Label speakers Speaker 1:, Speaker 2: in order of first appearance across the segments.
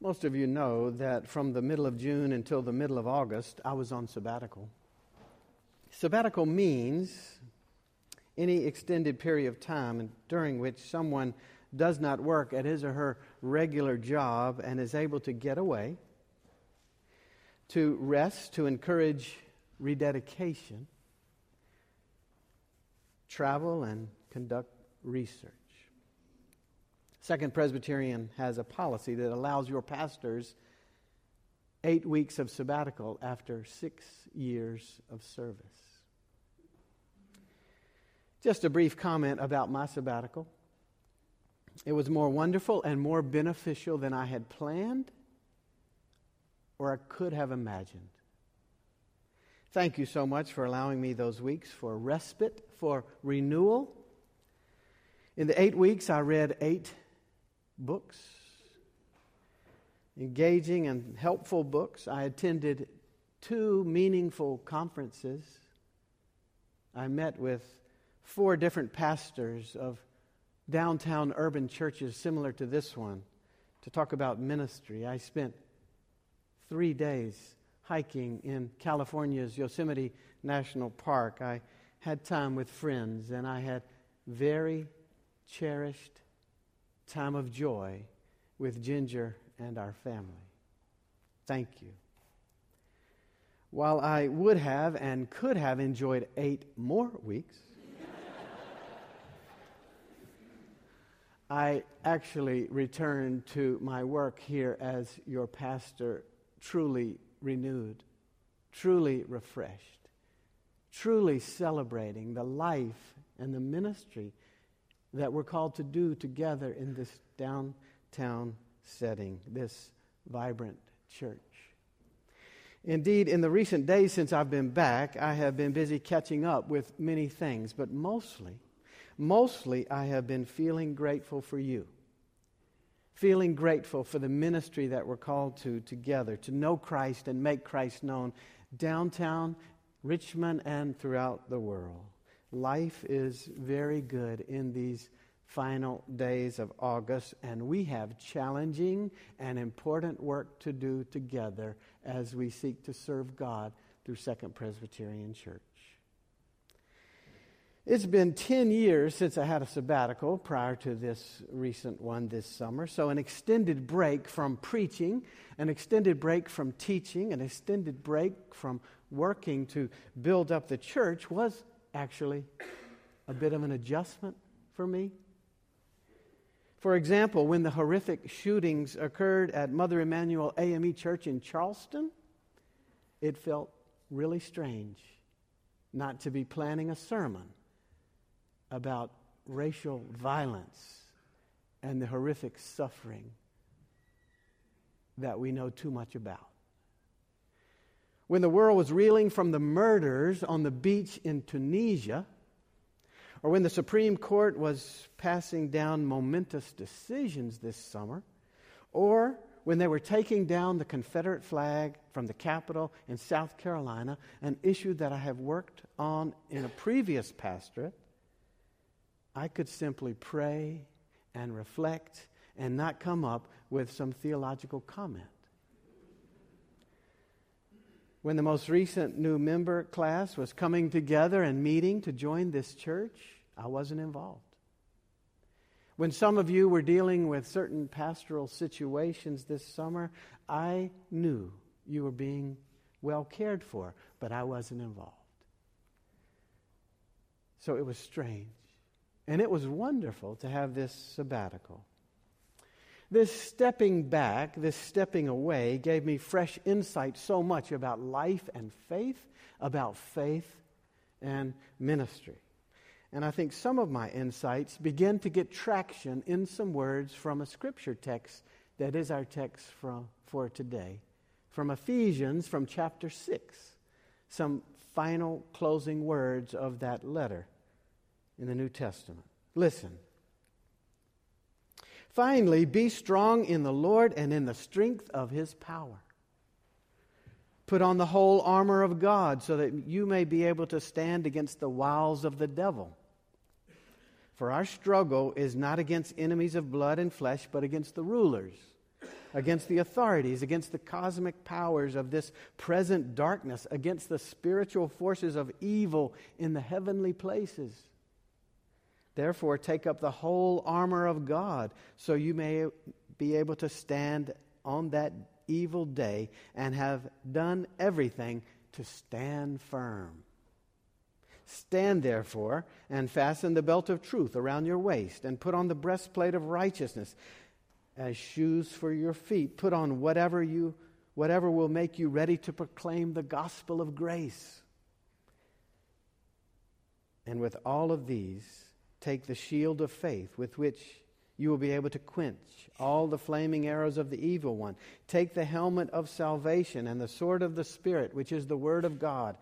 Speaker 1: Most of you know that from the middle of June until the middle of August, I was on sabbatical. Sabbatical means any extended period of time during which someone does not work at his or her regular job and is able to get away, to rest, to encourage rededication, travel, and conduct research. Second Presbyterian has a policy that allows your pastors eight weeks of sabbatical after six years of service. Just a brief comment about my sabbatical. It was more wonderful and more beneficial than I had planned or I could have imagined. Thank you so much for allowing me those weeks for respite, for renewal. In the eight weeks, I read eight books, engaging and helpful books. I attended two meaningful conferences. I met with four different pastors of downtown urban churches similar to this one to talk about ministry. I spent three days hiking in California's Yosemite National Park. I had time with friends and I had very cherished time of joy with Ginger and our family. Thank you. While I would have and could have enjoyed eight more weeks, I actually returned to my work here as your pastor, truly renewed, truly refreshed, truly celebrating the life and the ministry that we're called to do together in this downtown setting, this vibrant church. Indeed, in the recent days since I've been back, I have been busy catching up with many things, but mostly, mostly I have been feeling grateful for you. Feeling grateful for the ministry that we're called to together, to know Christ and make Christ known downtown, Richmond, and throughout the world. Life is very good in these final days of August, and we have challenging and important work to do together as we seek to serve God through Second Presbyterian Church. It's been 10 years since I had a sabbatical prior to this recent one this summer. So, an extended break from preaching, an extended break from teaching, an extended break from working to build up the church was actually a bit of an adjustment for me. For example, when the horrific shootings occurred at Mother Emanuel AME Church in Charleston, it felt really strange not to be planning a sermon about racial violence and the horrific suffering that we know too much about when the world was reeling from the murders on the beach in Tunisia, or when the Supreme Court was passing down momentous decisions this summer, or when they were taking down the Confederate flag from the Capitol in South Carolina, an issue that I have worked on in a previous pastorate, I could simply pray and reflect and not come up with some theological comment. When the most recent new member class was coming together and meeting to join this church, I wasn't involved. When some of you were dealing with certain pastoral situations this summer, I knew you were being well cared for, but I wasn't involved. So it was strange. And it was wonderful to have this sabbatical. This stepping back, this stepping away, gave me fresh insight so much about life and faith, about faith and ministry. And I think some of my insights begin to get traction in some words from a scripture text that is our text from, for today. From Ephesians, from chapter 6. Some final closing words of that letter in the New Testament. Listen. Finally, be strong in the Lord and in the strength of his power. Put on the whole armor of God so that you may be able to stand against the wiles of the devil. For our struggle is not against enemies of blood and flesh, but against the rulers against the authorities, against the cosmic powers of this present darkness, against the spiritual forces of evil in the heavenly places. Therefore, take up the whole armor of God so you may be able to stand on that evil day and have done everything to stand firm. Stand therefore and fasten the belt of truth around your waist and put on the breastplate of righteousness as shoes for your feet. Put on whatever you whatever will make you ready to proclaim the gospel of grace. And with all of these, take the shield of faith with which you will be able to quench all the flaming arrows of the evil one. Take the helmet of salvation and the sword of the Spirit, which is the word of God.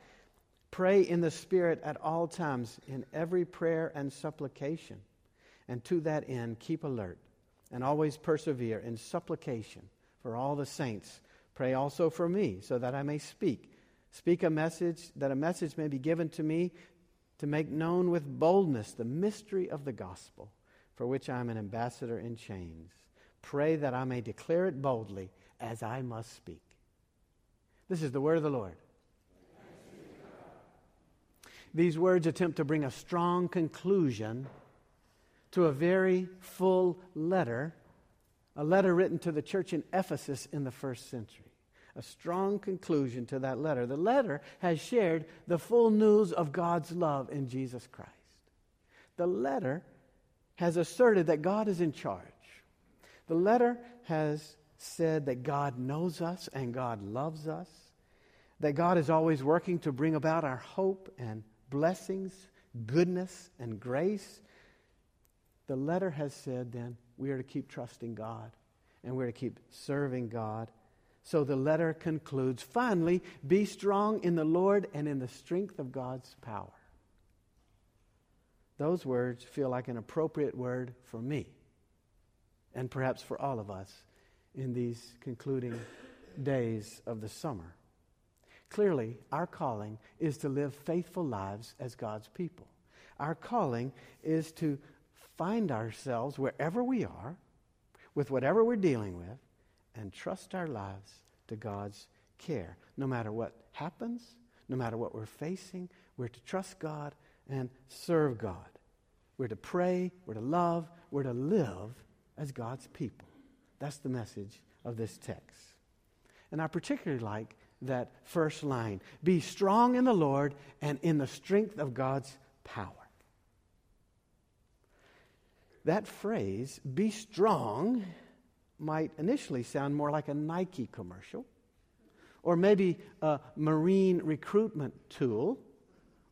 Speaker 1: Pray in the Spirit at all times, in every prayer and supplication. And to that end, keep alert and always persevere in supplication for all the saints. Pray also for me, so that I may speak. Speak a message, that a message may be given to me to make known with boldness the mystery of the gospel, for which I am an ambassador in chains. Pray that I may declare it boldly as I must speak. This is the word of the Lord. These words attempt to bring a strong conclusion to a very full letter, a letter written to the church in Ephesus in the first century. A strong conclusion to that letter. The letter has shared the full news of God's love in Jesus Christ. The letter has asserted that God is in charge. The letter has said that God knows us and God loves us, that God is always working to bring about our hope and blessings, goodness, and grace. The letter has said then we are to keep trusting God and we're to keep serving God. So the letter concludes finally, be strong in the Lord and in the strength of God's power. Those words feel like an appropriate word for me and perhaps for all of us in these concluding days of the summer. Clearly, our calling is to live faithful lives as God's people. Our calling is to find ourselves wherever we are, with whatever we're dealing with, and trust our lives to God's care. No matter what happens, no matter what we're facing, we're to trust God and serve God. We're to pray, we're to love, we're to live as God's people. That's the message of this text. And I particularly like that first line Be strong in the Lord and in the strength of God's power. That phrase, be strong, might initially sound more like a Nike commercial, or maybe a marine recruitment tool,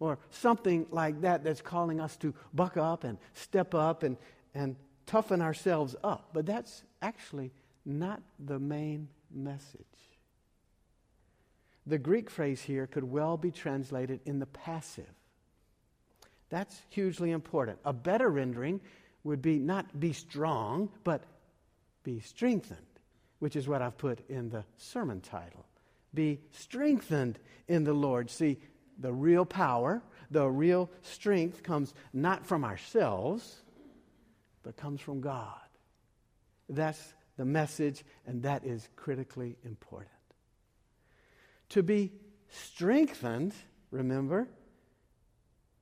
Speaker 1: or something like that that's calling us to buck up and step up and, and toughen ourselves up. But that's actually not the main message. The Greek phrase here could well be translated in the passive. That's hugely important. A better rendering would be not be strong, but be strengthened, which is what I've put in the sermon title. Be strengthened in the Lord. See, the real power, the real strength comes not from ourselves, but comes from God. That's the message, and that is critically important. To be strengthened, remember,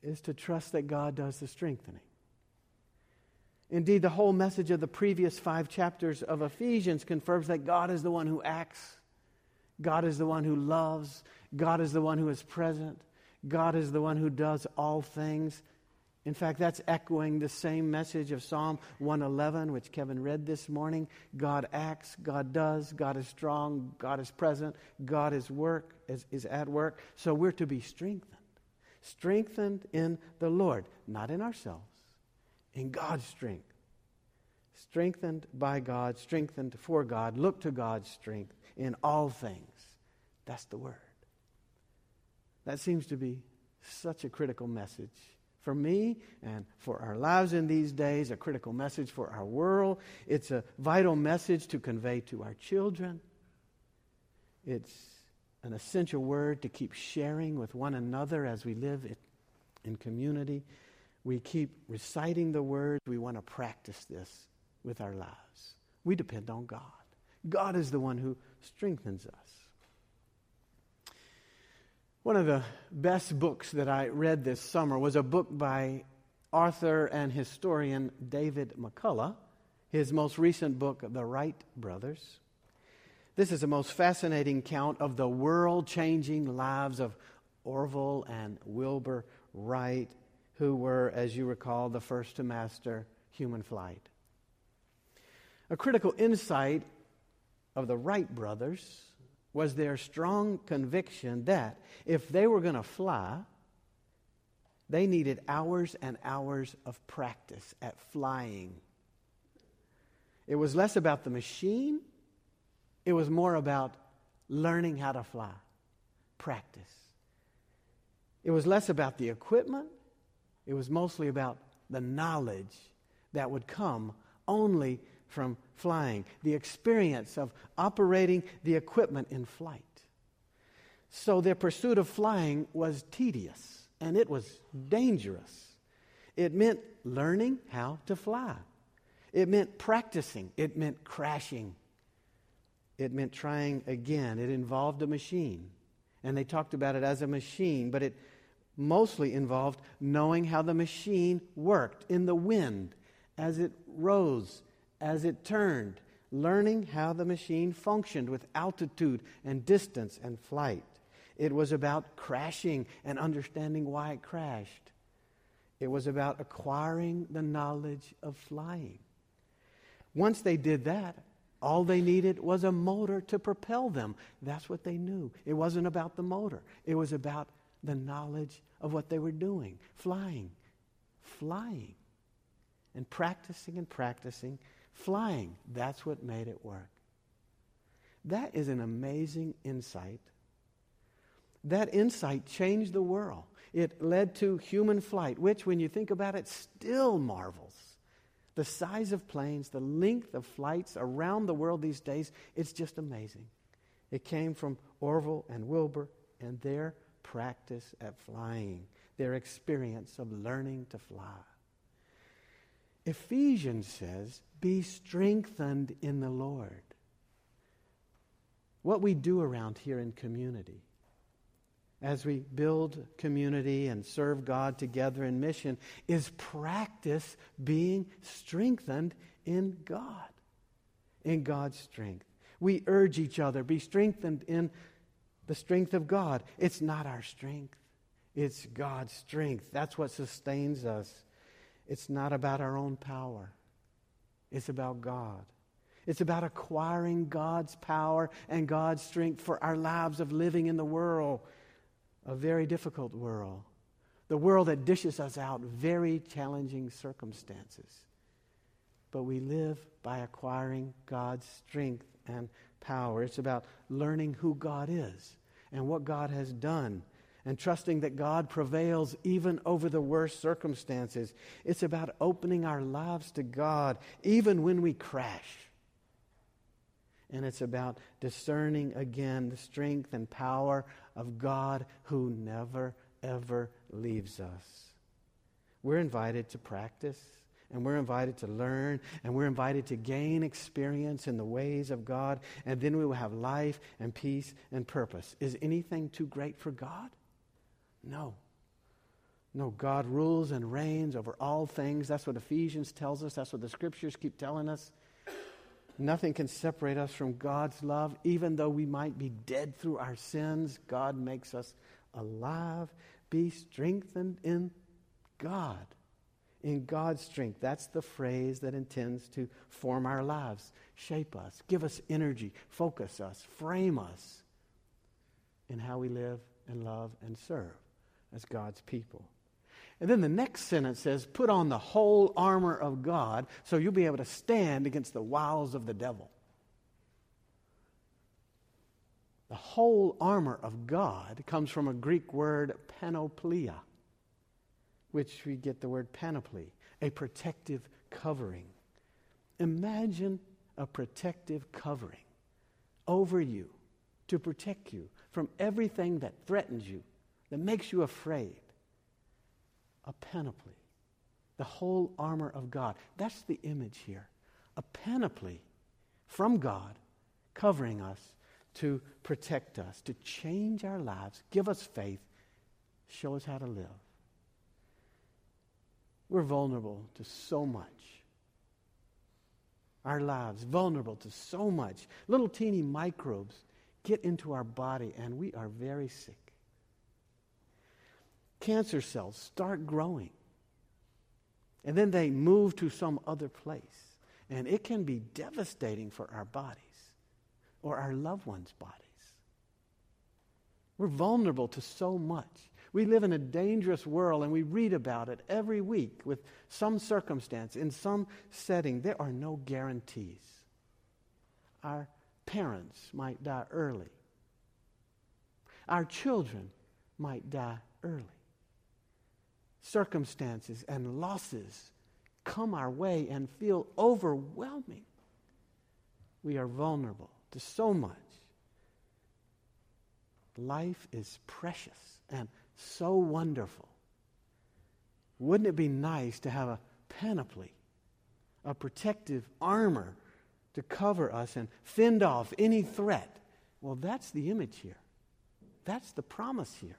Speaker 1: is to trust that God does the strengthening. Indeed, the whole message of the previous five chapters of Ephesians confirms that God is the one who acts, God is the one who loves, God is the one who is present, God is the one who does all things. In fact, that's echoing the same message of Psalm 111, which Kevin read this morning. God acts, God does, God is strong, God is present, God is work is, is at work. So we're to be strengthened. Strengthened in the Lord, not in ourselves in God's strength. Strengthened by God, strengthened for God. Look to God's strength in all things. That's the word. That seems to be such a critical message for me and for our lives in these days, a critical message for our world. It's a vital message to convey to our children. It's an essential word to keep sharing with one another as we live in community we keep reciting the words. We want to practice this with our lives. We depend on God. God is the one who strengthens us. One of the best books that I read this summer was a book by author and historian David McCullough, his most recent book, The Wright Brothers. This is a most fascinating count of the world changing lives of Orville and Wilbur Wright, who were, as you recall, the first to master human flight. A critical insight of the Wright brothers was their strong conviction that if they were going to fly, they needed hours and hours of practice at flying. It was less about the machine, it was more about learning how to fly, practice. It was less about the equipment, it was mostly about the knowledge that would come only from flying, the experience of operating the equipment in flight. So their pursuit of flying was tedious and it was dangerous. It meant learning how to fly, it meant practicing, it meant crashing, it meant trying again. It involved a machine. And they talked about it as a machine, but it mostly involved knowing how the machine worked in the wind as it rose as it turned, learning how the machine functioned with altitude and distance and flight. It was about crashing and understanding why it crashed. It was about acquiring the knowledge of flying. Once they did that, all they needed was a motor to propel them. That's what they knew. It wasn't about the motor, it was about the knowledge of what they were doing flying, flying, and practicing and practicing flying. That's what made it work. That is an amazing insight. That insight changed the world. It led to human flight, which, when you think about it, still marvels. The size of planes, the length of flights around the world these days, it's just amazing. It came from Orville and Wilbur and their practice at flying, their experience of learning to fly. Ephesians says, Be strengthened in the Lord. What we do around here in community, as we build community and serve God together in mission, is practice being strengthened in God, in God's strength. We urge each other, be strengthened in the strength of God. It's not our strength, it's God's strength. That's what sustains us. It's not about our own power, it's about God. It's about acquiring God's power and God's strength for our lives of living in the world, a very difficult world, the world that dishes us out very challenging circumstances. But we live by acquiring God's strength and power. It's about learning who God is and what God has done and trusting that God prevails even over the worst circumstances. It's about opening our lives to God even when we crash. And it's about discerning again the strength and power of God who never, ever leaves us. We're invited to practice, and we're invited to learn, and we're invited to gain experience in the ways of God, and then we will have life and peace and purpose. Is anything too great for God? No. No, God rules and reigns over all things. That's what Ephesians tells us. That's what the scriptures keep telling us. Nothing can separate us from God's love. Even though we might be dead through our sins, God makes us alive. Be strengthened in God. In God's strength. That's the phrase that intends to form our lives, shape us, give us energy, focus us, frame us in how we live and love and serve as God's people. And then the next sentence says, Put on the whole armor of God so you'll be able to stand against the wiles of the devil. The whole armor of God comes from a Greek word panoplia, which we get the word panoply, a protective covering. Imagine a protective covering over you to protect you from everything that threatens you that makes you afraid. A panoply, the whole armor of God. That's the image here. A panoply from God covering us, to protect us, to change our lives, give us faith, show us how to live. We're vulnerable to so much. Our lives vulnerable to so much. Little teeny microbes get into our body and we are very sick. Cancer cells start growing. And then they move to some other place. And it can be devastating for our bodies or our loved ones' bodies. We're vulnerable to so much. We live in a dangerous world and we read about it every week with some circumstance, in some setting. There are no guarantees. Our parents might die early, our children might die early. Circumstances and losses come our way and feel overwhelming. We are vulnerable to so much. Life is precious and so wonderful. Wouldn't it be nice to have a panoply, a protective armor to cover us and fend off any threat? Well, that's the image here. That's the promise here.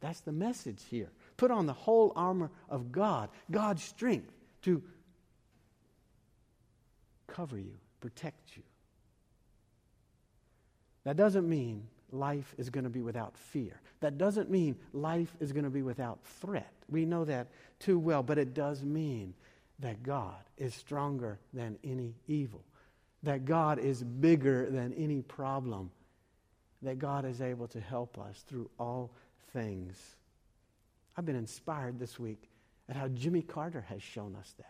Speaker 1: That's the message here. Put on the whole armor of God, God's strength to cover you, protect you. That doesn't mean life is going to be without fear. That doesn't mean life is going to be without threat. We know that too well, but it does mean that God is stronger than any evil, that God is bigger than any problem, that God is able to help us through all things. I've been inspired this week at how Jimmy Carter has shown us that.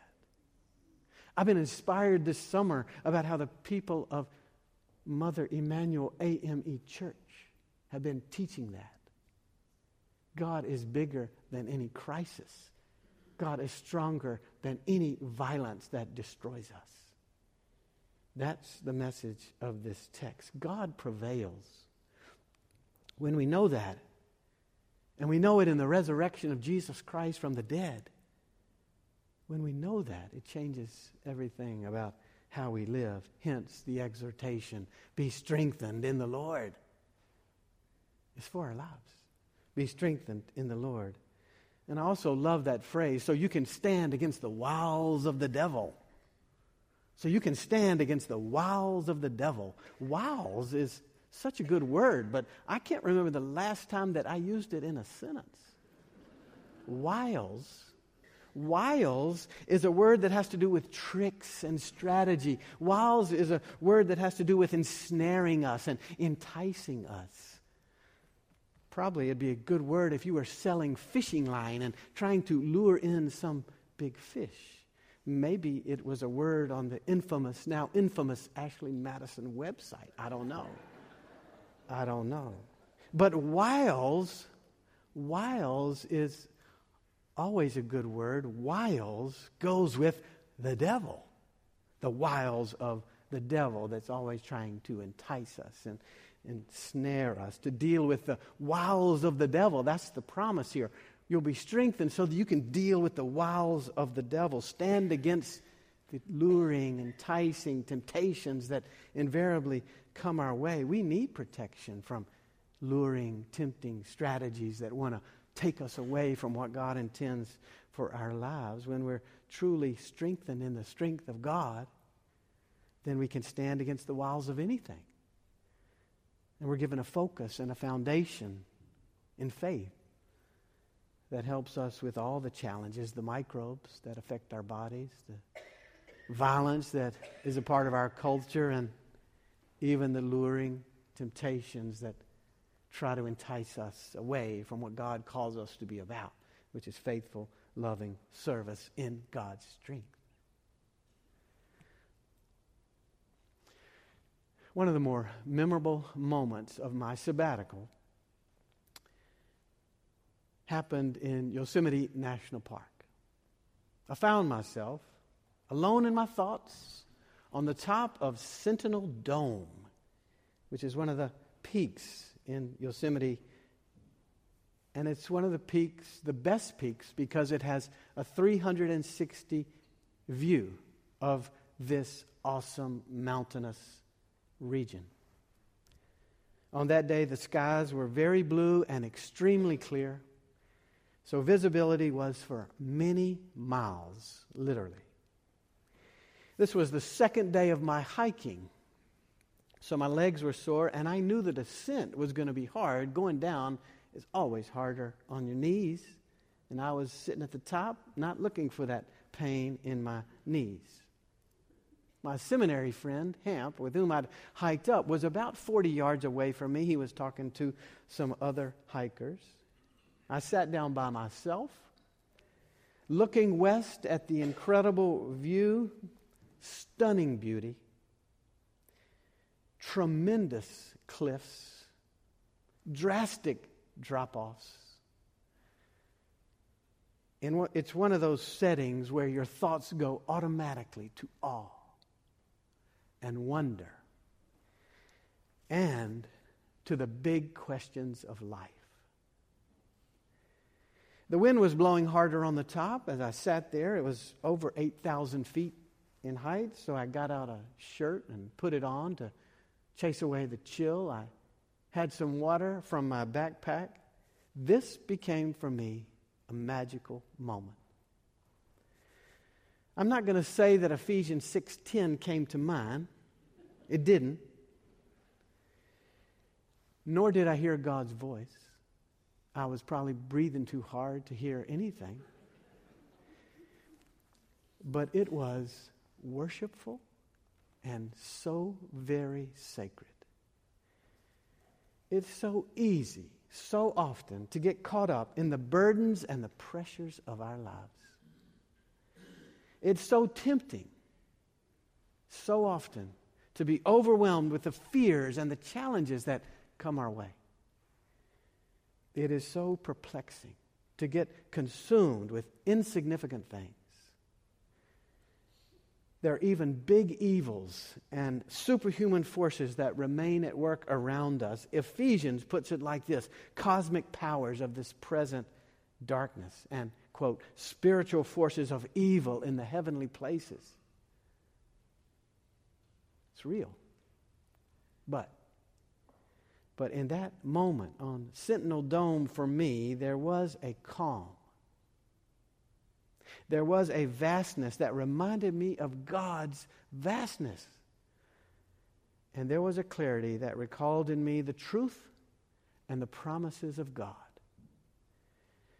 Speaker 1: I've been inspired this summer about how the people of Mother Emanuel AME Church have been teaching that. God is bigger than any crisis. God is stronger than any violence that destroys us. That's the message of this text. God prevails. When we know that, and we know it in the resurrection of Jesus Christ from the dead, when we know that, it changes everything about how we live. Hence the exhortation be strengthened in the Lord. It's for our lives. Be strengthened in the Lord. And I also love that phrase so you can stand against the wiles of the devil. So you can stand against the wiles of the devil. Wiles is such a good word, but I can't remember the last time that I used it in a sentence. Wiles. Wiles is a word that has to do with tricks and strategy. Wiles is a word that has to do with ensnaring us and enticing us. Probably it'd be a good word if you were selling fishing line and trying to lure in some big fish. Maybe it was a word on the infamous, now infamous Ashley Madison website. I don't know. I don't know. But wiles, wiles is always a good word. Wiles goes with the devil. The wiles of the devil that's always trying to entice us and, and snare us, to deal with the wiles of the devil. That's the promise here. You'll be strengthened so that you can deal with the wiles of the devil. Stand against the luring, enticing temptations that invariably come our way. We need protection from luring, tempting strategies that want to take us away from what God intends for our lives. When we're truly strengthened in the strength of God, then we can stand against the wiles of anything. And we're given a focus and a foundation in faith that helps us with all the challenges, the microbes that affect our bodies, the violence that is a part of our culture, and even the luring temptations that try to entice us away from what God calls us to be about, which is faithful, loving service in God's strength. One of the more memorable moments of my sabbatical happened in Yosemite National Park. I found myself alone in my thoughts on the top of Sentinel Dome, which is one of the peaks in Yosemite. And it's one of the peaks, the best peaks, because it has a 360 view of this awesome mountainous region. On that day, the skies were very blue and extremely clear. So visibility was for many miles, literally. This was the second day of my hiking. So my legs were sore, and I knew the descent was going to be hard. Going down is always harder on your knees. And I was sitting at the top, not looking for that pain in my knees. My seminary friend, Hamp, with whom I'd hiked up, was about 40 yards away from me. He was talking to some other hikers. I sat down by myself, looking west at the incredible view, stunning beauty, tremendous cliffs, drastic drop offs. And it's one of those settings where your thoughts go automatically to awe and wonder and to the big questions of life. The wind was blowing harder on the top as I sat there. It was over 8,000 feet in height, so I got out a shirt and put it on to chase away the chill. I had some water from my backpack. This became for me a magical moment. I'm not going to say that Ephesians 6:10 came to mind. It didn't. Nor did I hear God's voice. I was probably breathing too hard to hear anything. But it was worshipful and so very sacred. It's so easy, so often, to get caught up in the burdens and the pressures of our lives. It's so tempting, so often, to be overwhelmed with the fears and the challenges that come our way. It is so perplexing to get consumed with insignificant things. There are even big evils and superhuman forces that remain at work around us. Ephesians puts it like this cosmic powers of this present darkness and, quote, spiritual forces of evil in the heavenly places. It's real. But but in that moment on Sentinel Dome for me, there was a calm. There was a vastness that reminded me of God's vastness. And there was a clarity that recalled in me the truth and the promises of God.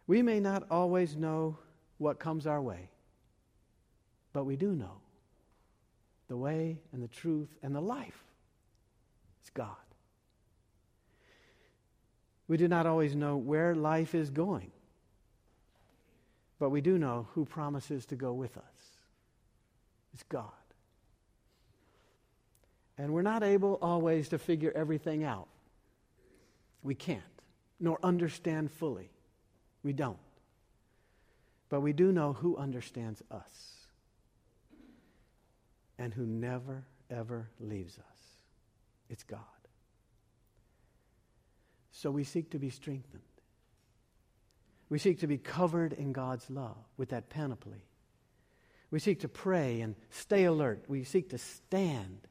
Speaker 1: We may not always know what comes our way, but we do know the way and the truth and the life is God. We do not always know where life is going, but we do know who promises to go with us. It's God. And we're not able always to figure everything out. We can't, nor understand fully. We don't. But we do know who understands us and who never, ever leaves us. It's God. So we seek to be strengthened. We seek to be covered in God's love with that panoply. We seek to pray and stay alert. We seek to stand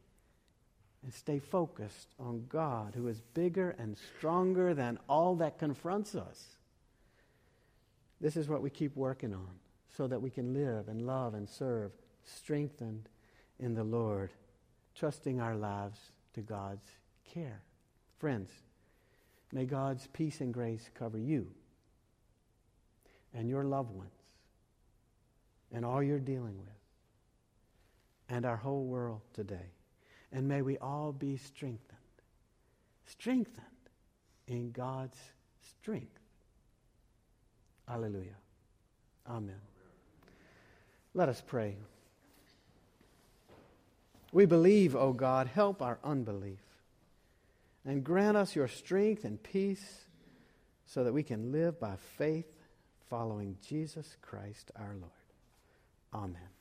Speaker 1: and stay focused on God, who is bigger and stronger than all that confronts us. This is what we keep working on so that we can live and love and serve, strengthened in the Lord, trusting our lives to God's care. Friends, May God's peace and grace cover you and your loved ones and all you're dealing with and our whole world today. And may we all be strengthened, strengthened in God's strength. Hallelujah. Amen. Let us pray. We believe, O God, help our unbelief and grant us your strength and peace so that we can live by faith following Jesus Christ our Lord. Amen.